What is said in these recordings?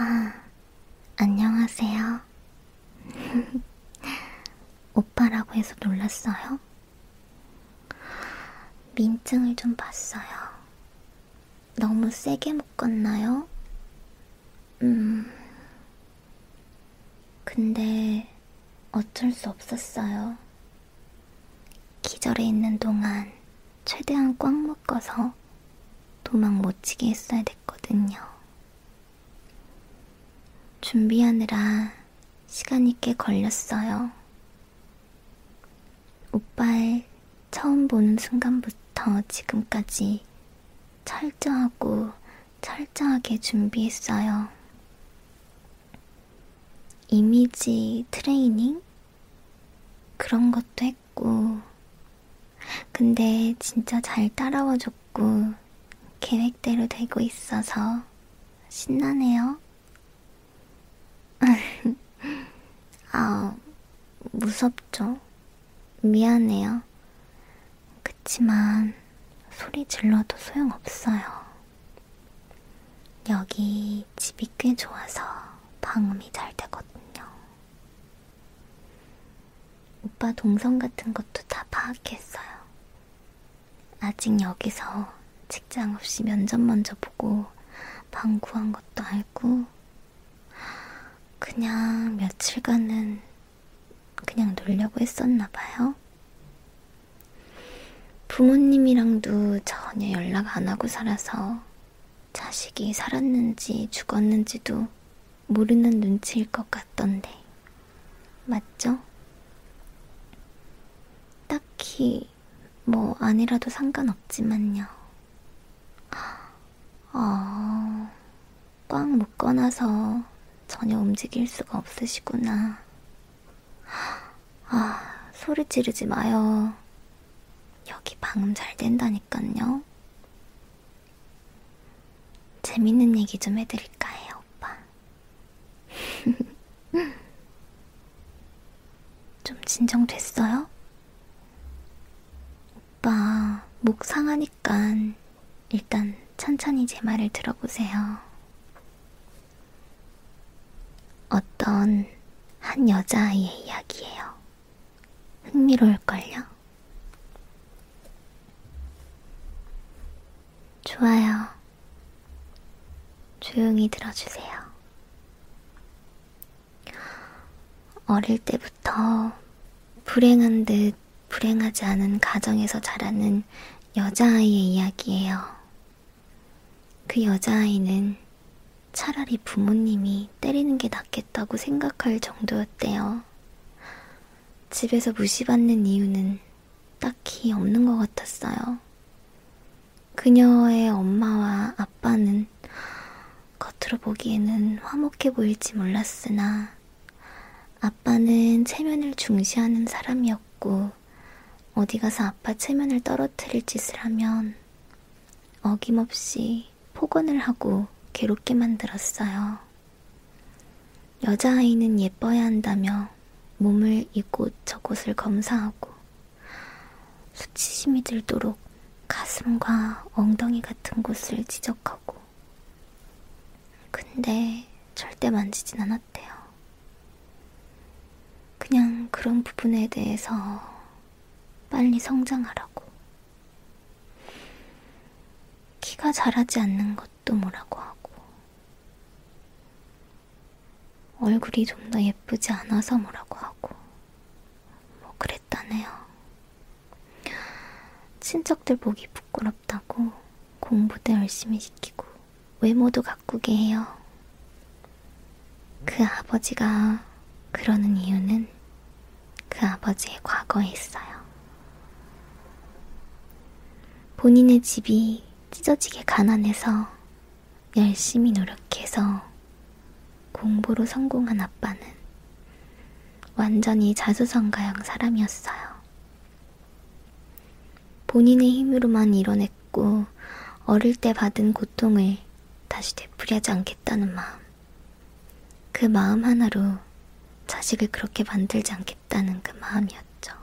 오빠, 안녕하세요. 오빠라고 해서 놀랐어요? 민증을 좀 봤어요. 너무 세게 묶었나요? 음. 근데 어쩔 수 없었어요. 기절해 있는 동안 최대한 꽉 묶어서 도망 못 치게 했어야 됐거든요. 준비하느라 시간이 꽤 걸렸어요. 오빠를 처음 보는 순간부터 지금까지 철저하고 철저하게 준비했어요. 이미지 트레이닝? 그런 것도 했고, 근데 진짜 잘 따라와 줬고, 계획대로 되고 있어서 신나네요. 아, 무섭죠? 미안해요. 그치만, 소리 질러도 소용없어요. 여기 집이 꽤 좋아서 방음이 잘 되거든요. 오빠 동선 같은 것도 다 파악했어요. 아직 여기서 직장 없이 면접 먼저 보고 방 구한 것도 알고 그냥 며칠간은 그냥 놀려고 했었나 봐요. 부모님이랑도 전혀 연락 안 하고 살아서 자식이 살았는지 죽었는지도 모르는 눈치일 것 같던데. 맞죠? 딱히 뭐 아니라도 상관없지만요. 어, 꽉 묶어놔서 전혀 움직일 수가 없으시구나. 아, 소리 지르지 마요. 여기 방음 잘 된다니깐요. 재밌는 얘기 좀 해드릴까 해요, 오빠. 좀 진정됐어요? 오빠, 목 상하니까 일단 천천히 제 말을 들어보세요. 어떤 한 여자아이의 이야기예요. 흥미로울걸요? 좋아요. 조용히 들어주세요. 어릴 때부터 불행한 듯 불행하지 않은 가정에서 자라는 여자아이의 이야기예요. 그 여자아이는 차라리 부모님이 때리는 게 낫겠다고 생각할 정도였대요. 집에서 무시받는 이유는 딱히 없는 것 같았어요. 그녀의 엄마와 아빠는 겉으로 보기에는 화목해 보일지 몰랐으나 아빠는 체면을 중시하는 사람이었고 어디 가서 아빠 체면을 떨어뜨릴 짓을 하면 어김없이 폭언을 하고 괴롭게 만들었어요. 여자아이는 예뻐야 한다며 몸을 이곳 저곳을 검사하고 수치심이 들도록 가슴과 엉덩이 같은 곳을 지적하고 근데 절대 만지진 않았대요. 그냥 그런 부분에 대해서 빨리 성장하라고. 키가 자라지 않는 것도 뭐라고 하고, 얼굴이 좀더 예쁘지 않아서 뭐라고 하고, 뭐 그랬다네요. 친척들 보기 부끄럽다고 공부도 열심히 시키고, 외모도 가꾸게 해요. 그 아버지가 그러는 이유는 그 아버지의 과거에 있어요. 본인의 집이 찢어지게 가난해서 열심히 노력해서 공부로 성공한 아빠는 완전히 자수성가형 사람이었어요. 본인의 힘으로만 이뤄냈고 어릴 때 받은 고통을 다시 되풀이하지 않겠다는 마음. 그 마음 하나로 자식을 그렇게 만들지 않겠다는 그 마음이었죠.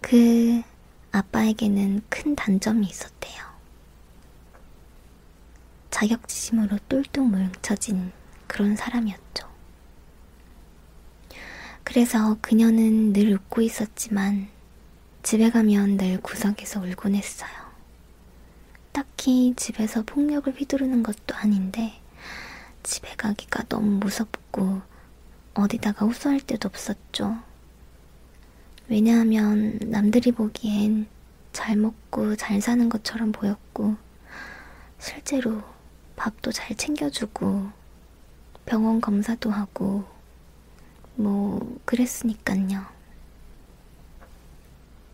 그 아빠에게는 큰 단점이 있었대요. 자격지심으로 똘똘 뭉쳐진 그런 사람이었죠. 그래서 그녀는 늘 웃고 있었지만 집에 가면 늘 구석에서 울곤 했어요. 딱히 집에서 폭력을 휘두르는 것도 아닌데 집에 가기가 너무 무섭고 어디다가 호소할 데도 없었죠. 왜냐하면 남들이 보기엔 잘 먹고 잘 사는 것처럼 보였고 실제로 밥도 잘 챙겨주고 병원 검사도 하고 뭐 그랬으니깐요.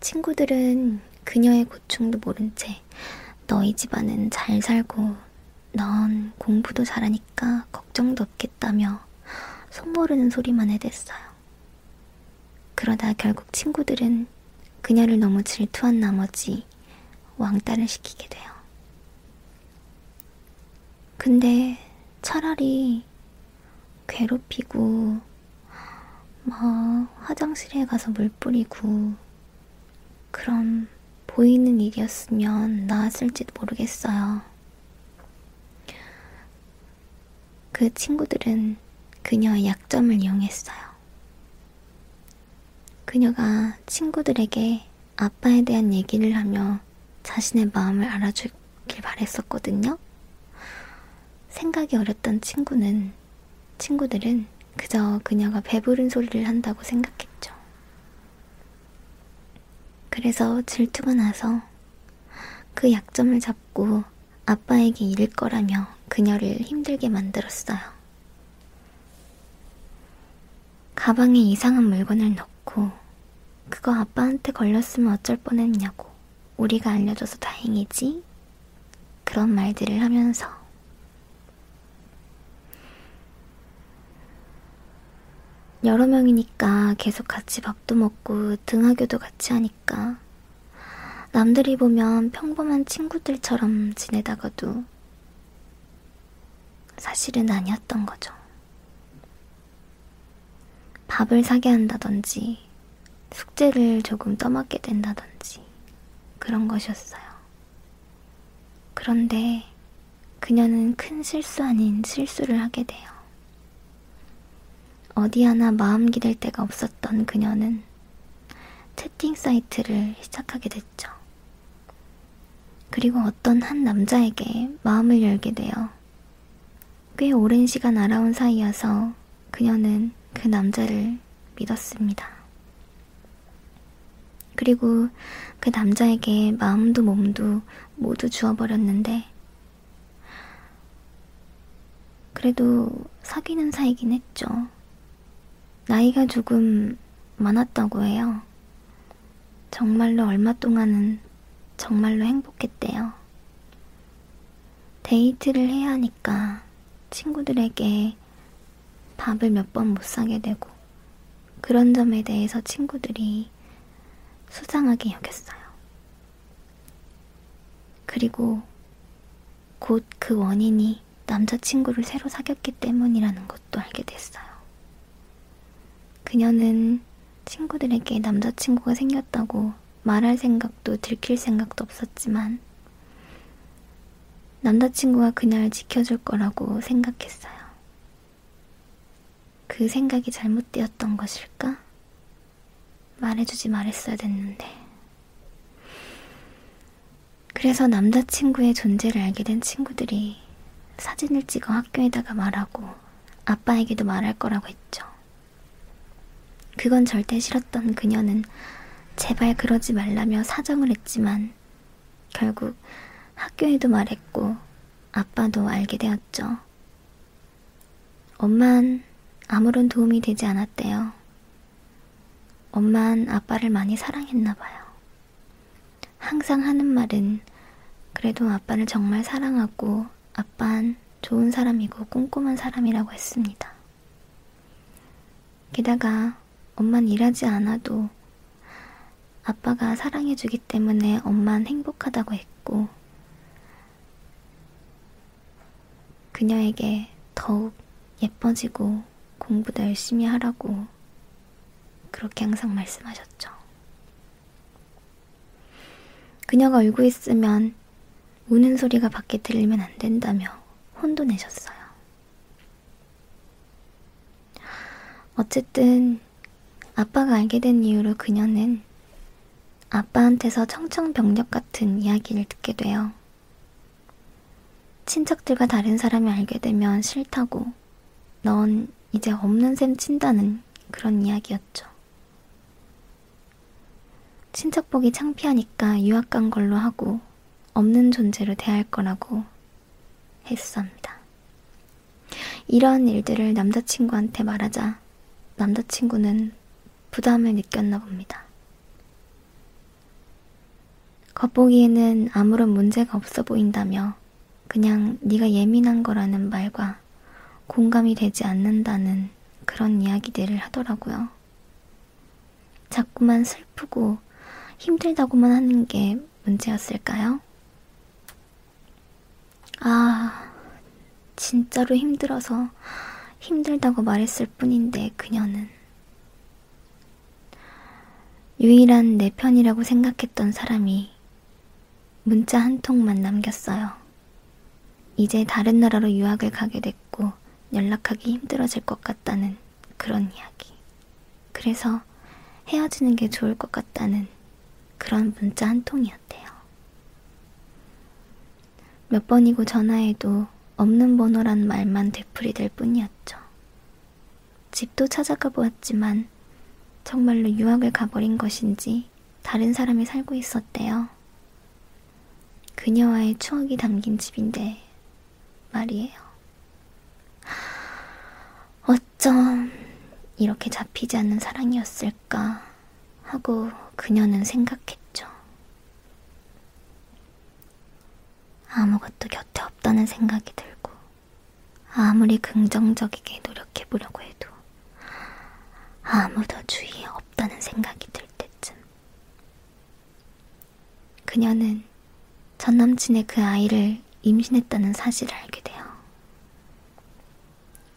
친구들은 그녀의 고충도 모른 채 너희 집안은 잘 살고 넌 공부도 잘하니까 걱정도 없겠다며 속모르는 소리만 해댔어요. 그러다 결국 친구들은 그녀를 너무 질투한 나머지 왕따를 시키게 돼요. 근데 차라리 괴롭히고, 뭐, 화장실에 가서 물 뿌리고, 그럼 보이는 일이었으면 나았을지도 모르겠어요. 그 친구들은 그녀의 약점을 이용했어요. 그녀가 친구들에게 아빠에 대한 얘기를 하며 자신의 마음을 알아주길 바랬었거든요. 생각이 어렸던 친구는, 친구들은 그저 그녀가 배부른 소리를 한다고 생각했죠. 그래서 질투가 나서 그 약점을 잡고 아빠에게 이를 거라며 그녀를 힘들게 만들었어요. 가방에 이상한 물건을 넣고 그거 아빠한테 걸렸으면 어쩔 뻔했냐고 우리가 알려줘서 다행이지? 그런 말들을 하면서 여러 명이니까 계속 같이 밥도 먹고 등하교도 같이 하니까 남들이 보면 평범한 친구들처럼 지내다가도 사실은 아니었던 거죠. 밥을 사게 한다든지 숙제를 조금 떠맡게 된다든지 그런 것이었어요. 그런데 그녀는 큰 실수 아닌 실수를 하게 돼요. 어디 하나 마음 기댈 데가 없었던 그녀는 채팅 사이트를 시작하게 됐죠. 그리고 어떤 한 남자에게 마음을 열게 돼요. 꽤 오랜 시간 알아온 사이여서 그녀는 그 남자를 믿었습니다. 그리고 그 남자에게 마음도 몸도 모두 주어버렸는데, 그래도 사귀는 사이긴 했죠. 나이가 조금 많았다고 해요. 정말로 얼마 동안은 정말로 행복했대요. 데이트를 해야 하니까 친구들에게 밥을 몇번못 사게 되고 그런 점에 대해서 친구들이 수상하게 여겼어요. 그리고 곧 그 원인이 남자친구를 새로 사귀었기 때문이라는 것도 알게 됐어요. 그녀는 친구들에게 남자친구가 생겼다고 말할 생각도 들킬 생각도 없었지만 남자친구가 그녀를 지켜줄 거라고 생각했어요. 그 생각이 잘못되었던 것일까? 말해주지 말했어야 됐는데. 그래서 남자친구의 존재를 알게 된 친구들이 사진을 찍어 학교에다가 말하고 아빠에게도 말할 거라고 했죠. 그건 절대 싫었던 그녀는 제발 그러지 말라며 사정을 했지만 결국 학교에도 말했고 아빠도 알게 되었죠. 엄만 아무런 도움이 되지 않았대요. 엄만 아빠를 많이 사랑했나 봐요. 항상 하는 말은 그래도 아빠를 정말 사랑하고 아빠는 좋은 사람이고 꼼꼼한 사람이라고 했습니다. 게다가 엄만 일하지 않아도 아빠가 사랑해주기 때문에 엄만 행복하다고 했고, 그녀에게 더욱 예뻐지고 공부도 열심히 하라고 그렇게 항상 말씀하셨죠. 그녀가 울고 있으면 우는 소리가 밖에 들리면 안 된다며 혼도 내셨어요. 어쨌든 아빠가 알게 된 이후로 그녀는 아빠한테서 청청병력 같은 이야기를 듣게 돼요. 친척들과 다른 사람이 알게 되면 싫다고 넌 이제 없는 셈 친다는 그런 이야기였죠. 친척 보기 창피하니까 유학 간 걸로 하고 없는 존재로 대할 거라고 했습니다. 이런 일들을 남자친구한테 말하자 남자친구는 부담을 느꼈나 봅니다. 겉보기에는 아무런 문제가 없어 보인다며 그냥 네가 예민한 거라는 말과 공감이 되지 않는다는 그런 이야기들을 하더라고요. 자꾸만 슬프고 힘들다고만 하는 게 문제였을까요? 아, 진짜로 힘들어서 힘들다고 말했을 뿐인데 그녀는 유일한 내 편이라고 생각했던 사람이 문자 한 통만 남겼어요. 이제 다른 나라로 유학을 가게 됐고 연락하기 힘들어질 것 같다는 그런 이야기. 그래서 헤어지는 게 좋을 것 같다는 그런 문자 한 통이었대요. 몇 번이고 전화해도 없는 번호란 말만 되풀이될 뿐이었죠. 집도 찾아가 보았지만 정말로 유학을 가버린 것인지 다른 사람이 살고 있었대요. 그녀와의 추억이 담긴 집인데 말이에요. 어쩜 이렇게 잡히지 않는 사랑이었을까 하고 그녀는 생각했죠. 아무것도 곁에 없다는 생각이 들고 아무리 긍정적이게 노력해보려고 해도 아무도 주위에 없다는 생각이 들 때쯤 그녀는 전 남친의 그 아이를 임신했다는 사실을 알게 돼요.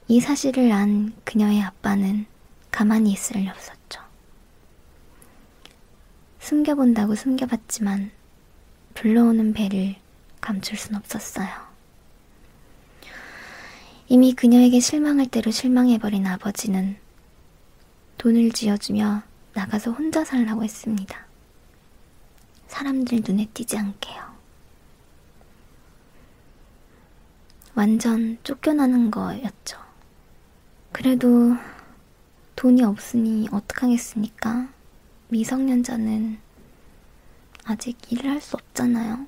이 사실을 안 그녀의 아빠는 가만히 있을 리 없었죠. 숨겨본다고 숨겨봤지만 불러오는 배를 감출 순 없었어요. 이미 그녀에게 실망할 대로 실망해버린 아버지는 돈을 쥐어주며 나가서 혼자 살라고 했습니다. 사람들 눈에 띄지 않게요. 완전 쫓겨나는 거였죠. 그래도 돈이 없으니 어떡하겠습니까? 미성년자는 아직 일을 할 수 없잖아요.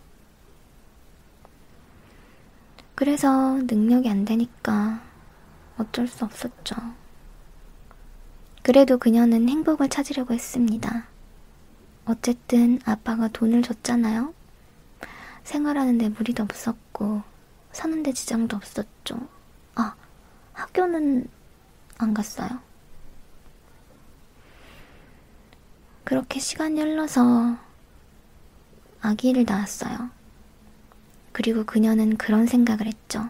그래서 능력이 안 되니까 어쩔 수 없었죠. 그래도 그녀는 행복을 찾으려고 했습니다. 어쨌든 아빠가 돈을 줬잖아요. 생활하는데 무리도 없었고 사는데 지장도 없었죠. 아, 학교는 안 갔어요. 그렇게 시간이 흘러서 아기를 낳았어요. 그리고 그녀는 그런 생각을 했죠.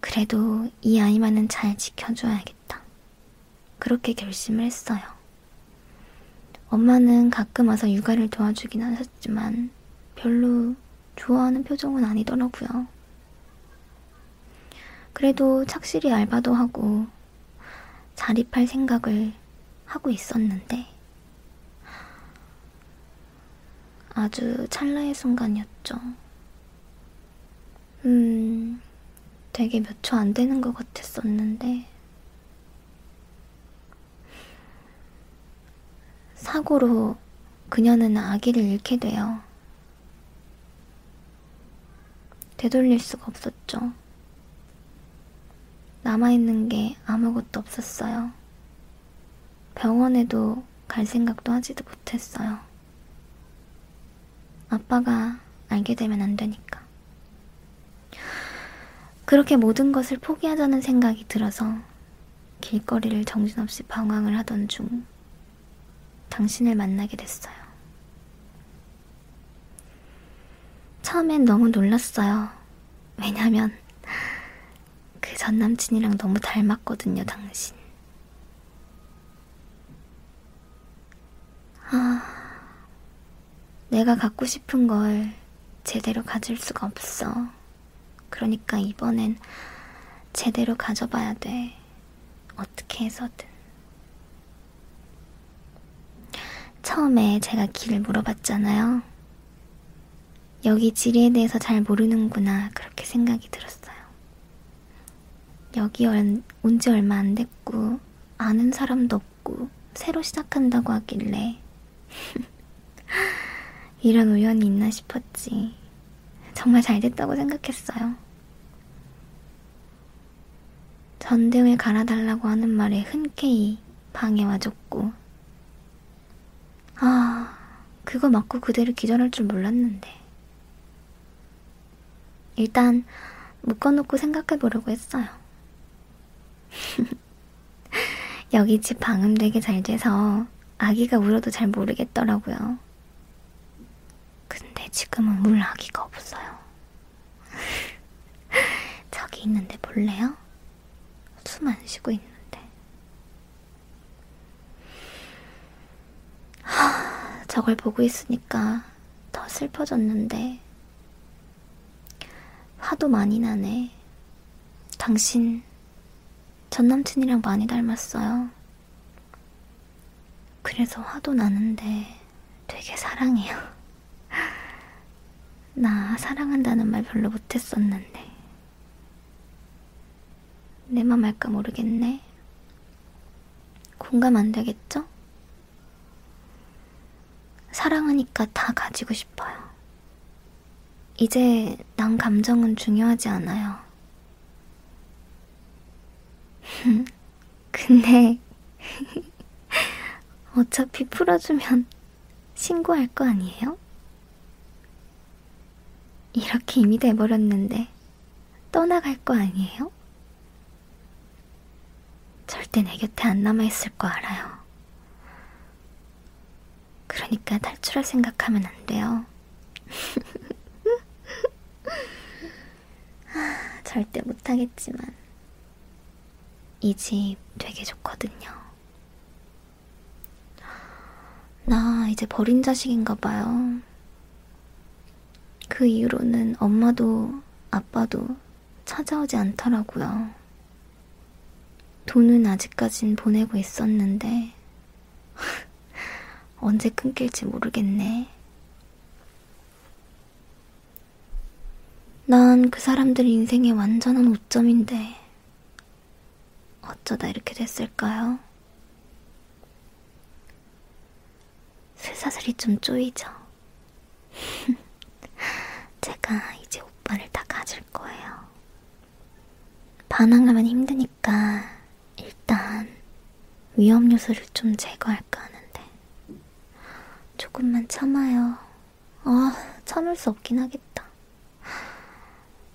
그래도 이 아이만은 잘 지켜줘야겠다. 그렇게 결심을 했어요. 엄마는 가끔 와서 육아를 도와주긴 하셨지만 별로 좋아하는 표정은 아니더라고요. 그래도 착실히 알바도 하고 자립할 생각을 하고 있었는데 아주 찰나의 순간이었죠. 음, 되게 몇 초 안 되는 것 같았었는데 사고로 그녀는 아기를 잃게 돼요. 되돌릴 수가 없었죠. 남아있는 게 아무것도 없었어요. 병원에도 갈 생각도 하지도 못했어요. 아빠가 알게 되면 안 되니까. 그렇게 모든 것을 포기하자는 생각이 들어서 길거리를 정신없이 방황을 하던 중 당신을 만나게 됐어요. 처음엔 너무 놀랐어요. 왜냐면 그 전 남친이랑 너무 닮았거든요, 당신. 아, 내가 갖고 싶은 걸 제대로 가질 수가 없어. 그러니까 이번엔 제대로 가져봐야 돼. 어떻게 해서든. 처음에 제가 길을 물어봤잖아요. 여기 지리에 대해서 잘 모르는구나, 그렇게 생각이 들었어요. 여기 온 지 얼마 안 됐고, 아는 사람도 없고, 새로 시작한다고 하길래, 이런 우연이 있나 싶었지. 정말 잘 됐다고 생각했어요. 전등을 갈아달라고 하는 말에 흔쾌히 방에 와줬고, 아, 그거 맞고 그대로 기절할 줄 몰랐는데. 일단, 묶어놓고 생각해보려고 했어요. 여기 집 방음 되게 잘 돼서 아기가 울어도 잘 모르겠더라고요. 근데 지금은 울 아기가 없어요. 저기 있는데 볼래요? 숨 안 쉬고 있는데. 하, 저걸 보고 있으니까 더 슬퍼졌는데. 화도 많이 나네. 당신 전 남친이랑 많이 닮았어요. 그래서 화도 나는데 되게 사랑해요. 나 사랑한다는 말 별로 못했었는데. 내맘 할까 모르겠네. 공감 안 되겠죠? 사랑하니까 다 가지고 싶어요. 이제 난 감정은 중요하지 않아요. 근데 어차피 풀어주면 신고할 거 아니에요? 이렇게 이미 돼버렸는데 떠나갈 거 아니에요? 절대 내 곁에 안 남아있을 거 알아요. 그러니까 탈출할 생각하면 안 돼요. 절대 못하겠지만. 이 집 되게 좋거든요. 나 이제 버린 자식인가 봐요. 그 이후로는 엄마도 아빠도 찾아오지 않더라고요. 돈은 아직까진 보내고 있었는데, 언제 끊길지 모르겠네. 난 그 사람들 인생의 완전한 오점인데, 어쩌다 이렇게 됐을까요? 쇠사슬이 좀 쪼이죠? 제가 이제 오빠를 다 가질 거예요. 반항하면 힘드니까 일단 위험 요소를 좀 제거할까 하는데 조금만 참아요. 아, 참을 수 없긴 하겠다.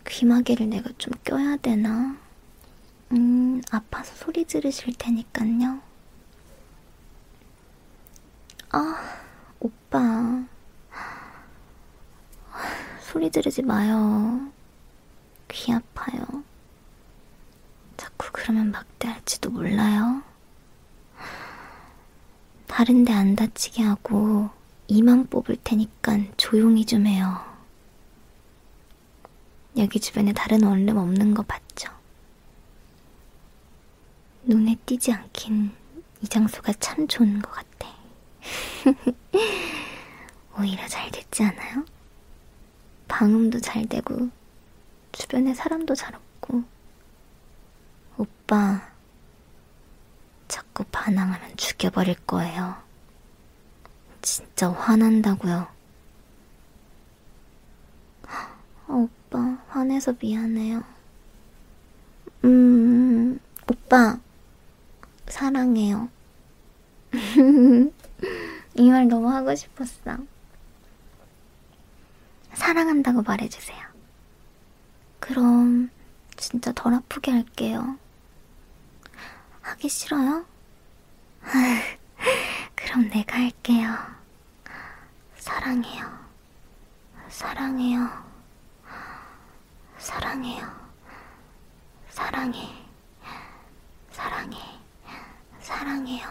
귀마개를 내가 좀 껴야 되나? 음, 아파서 소리 지르실 테니깐요. 아, 오빠. 소리 지르지 마요. 귀 아파요. 자꾸 그러면 막대할지도 몰라요. 다른데 안 다치게 하고 이만 뽑을 테니깐 조용히 좀 해요. 여기 주변에 다른 원룸 없는 거 봤죠? 눈에 띄지 않긴 이 장소가 참 좋은 것 같아. 오히려 잘 됐지 않아요? 방음도 잘 되고, 주변에 사람도 잘 없고. 오빠, 자꾸 반항하면 죽여버릴 거예요. 진짜 화난다고요. 어, 오빠, 화내서 미안해요. 음, 오빠, 사랑해요. 이 말 너무 하고 싶었어. 사랑한다고 말해주세요. 그럼 진짜 덜 아프게 할게요. 하기 싫어요? 그럼 내가 할게요. 사랑해요. 사랑해요. 사랑해요. 사랑해. 사랑해. 사랑해요.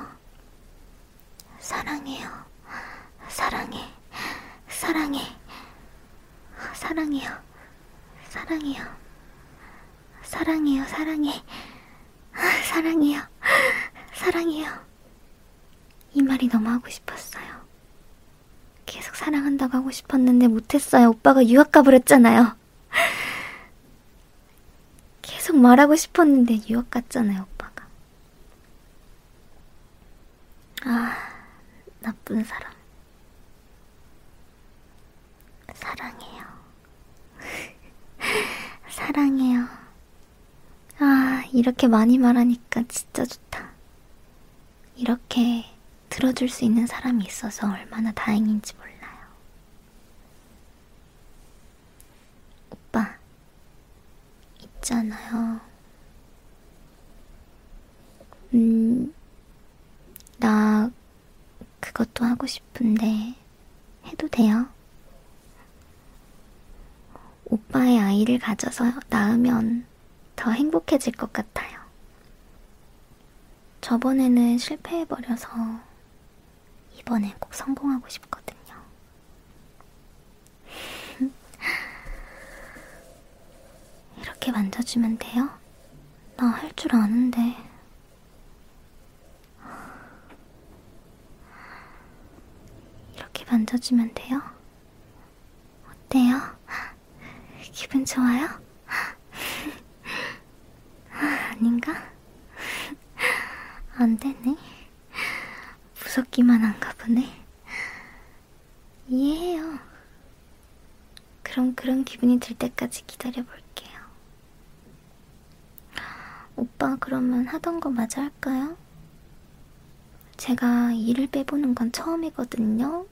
사랑해요. 사랑해. 사랑해. 사랑해요. 사랑해요. 사랑해요, 사랑해. 사랑해요. 사랑해요. 이 말이 너무 하고 싶었어요. 계속 사랑한다고 하고 싶었는데 못했어요. 오빠가 유학 가버렸잖아요. 계속 말하고 싶었는데 유학 갔잖아요, 오빠가. 아, 나쁜 사람. 사랑해요. 사랑해요. 아, 이렇게 많이 말하니까 진짜 좋다. 이렇게 들어줄 수 있는 사람이 있어서 얼마나 다행인지 몰라요. 오빠, 있잖아요. 음, 나 그것도 하고 싶은데 해도 돼요? 오빠의 아이를 가져서 낳으면 더 행복해질 것 같아요. 저번에는 실패해버려서 이번엔 꼭 성공하고 싶거든요. 이렇게 만져주면 돼요? 나 할 줄 아는데. 이렇게 만져주면 돼요? 어때요? 기분 좋아요? 아닌가? 안 되네. 무섭기만 한가 보네. 이해해요. 그럼 그런 기분이 들 때까지 기다려볼게요. 오빠 그러면 하던 거 마저 할까요? 제가 일을 빼보는 건 처음이거든요.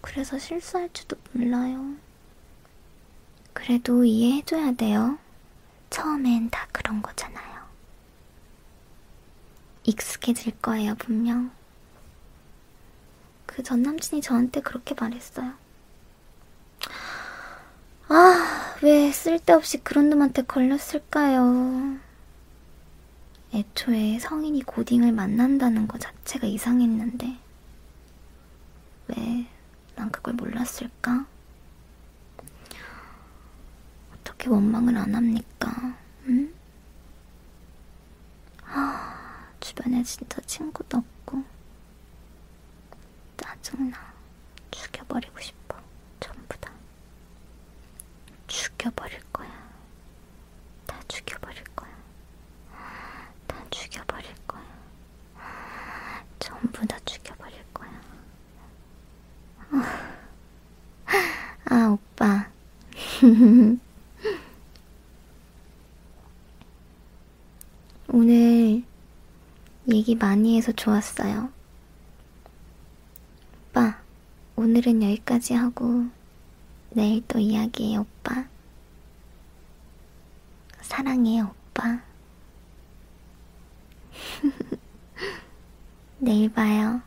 그래서 실수할지도 몰라요. 그래도 이해해줘야 돼요. 처음엔 다 그런 거잖아요. 익숙해질 거예요, 분명. 그 전 남친이 저한테 그렇게 말했어요. 아, 왜 쓸데없이 그런 놈한테 걸렸을까요? 애초에 성인이 고딩을 만난다는 것 자체가 이상했는데, 왜 난 그걸 몰랐을까? 어떻게 원망을 안 합니까? 응? 아, 주변에 진짜 친구도 없고, 짜증나. 죽여버리고 싶어. 전부 다. 죽여버릴 거야. 다 죽여버릴 거야. 다 죽여버릴 거야. 전부 다 죽여버릴 거야. 아, 오빠. 오늘 얘기 많이 해서 좋았어요. 오빠, 오늘은 여기까지 하고 내일 또 이야기해, 오빠. 사랑해, 오빠. 내일 봐요.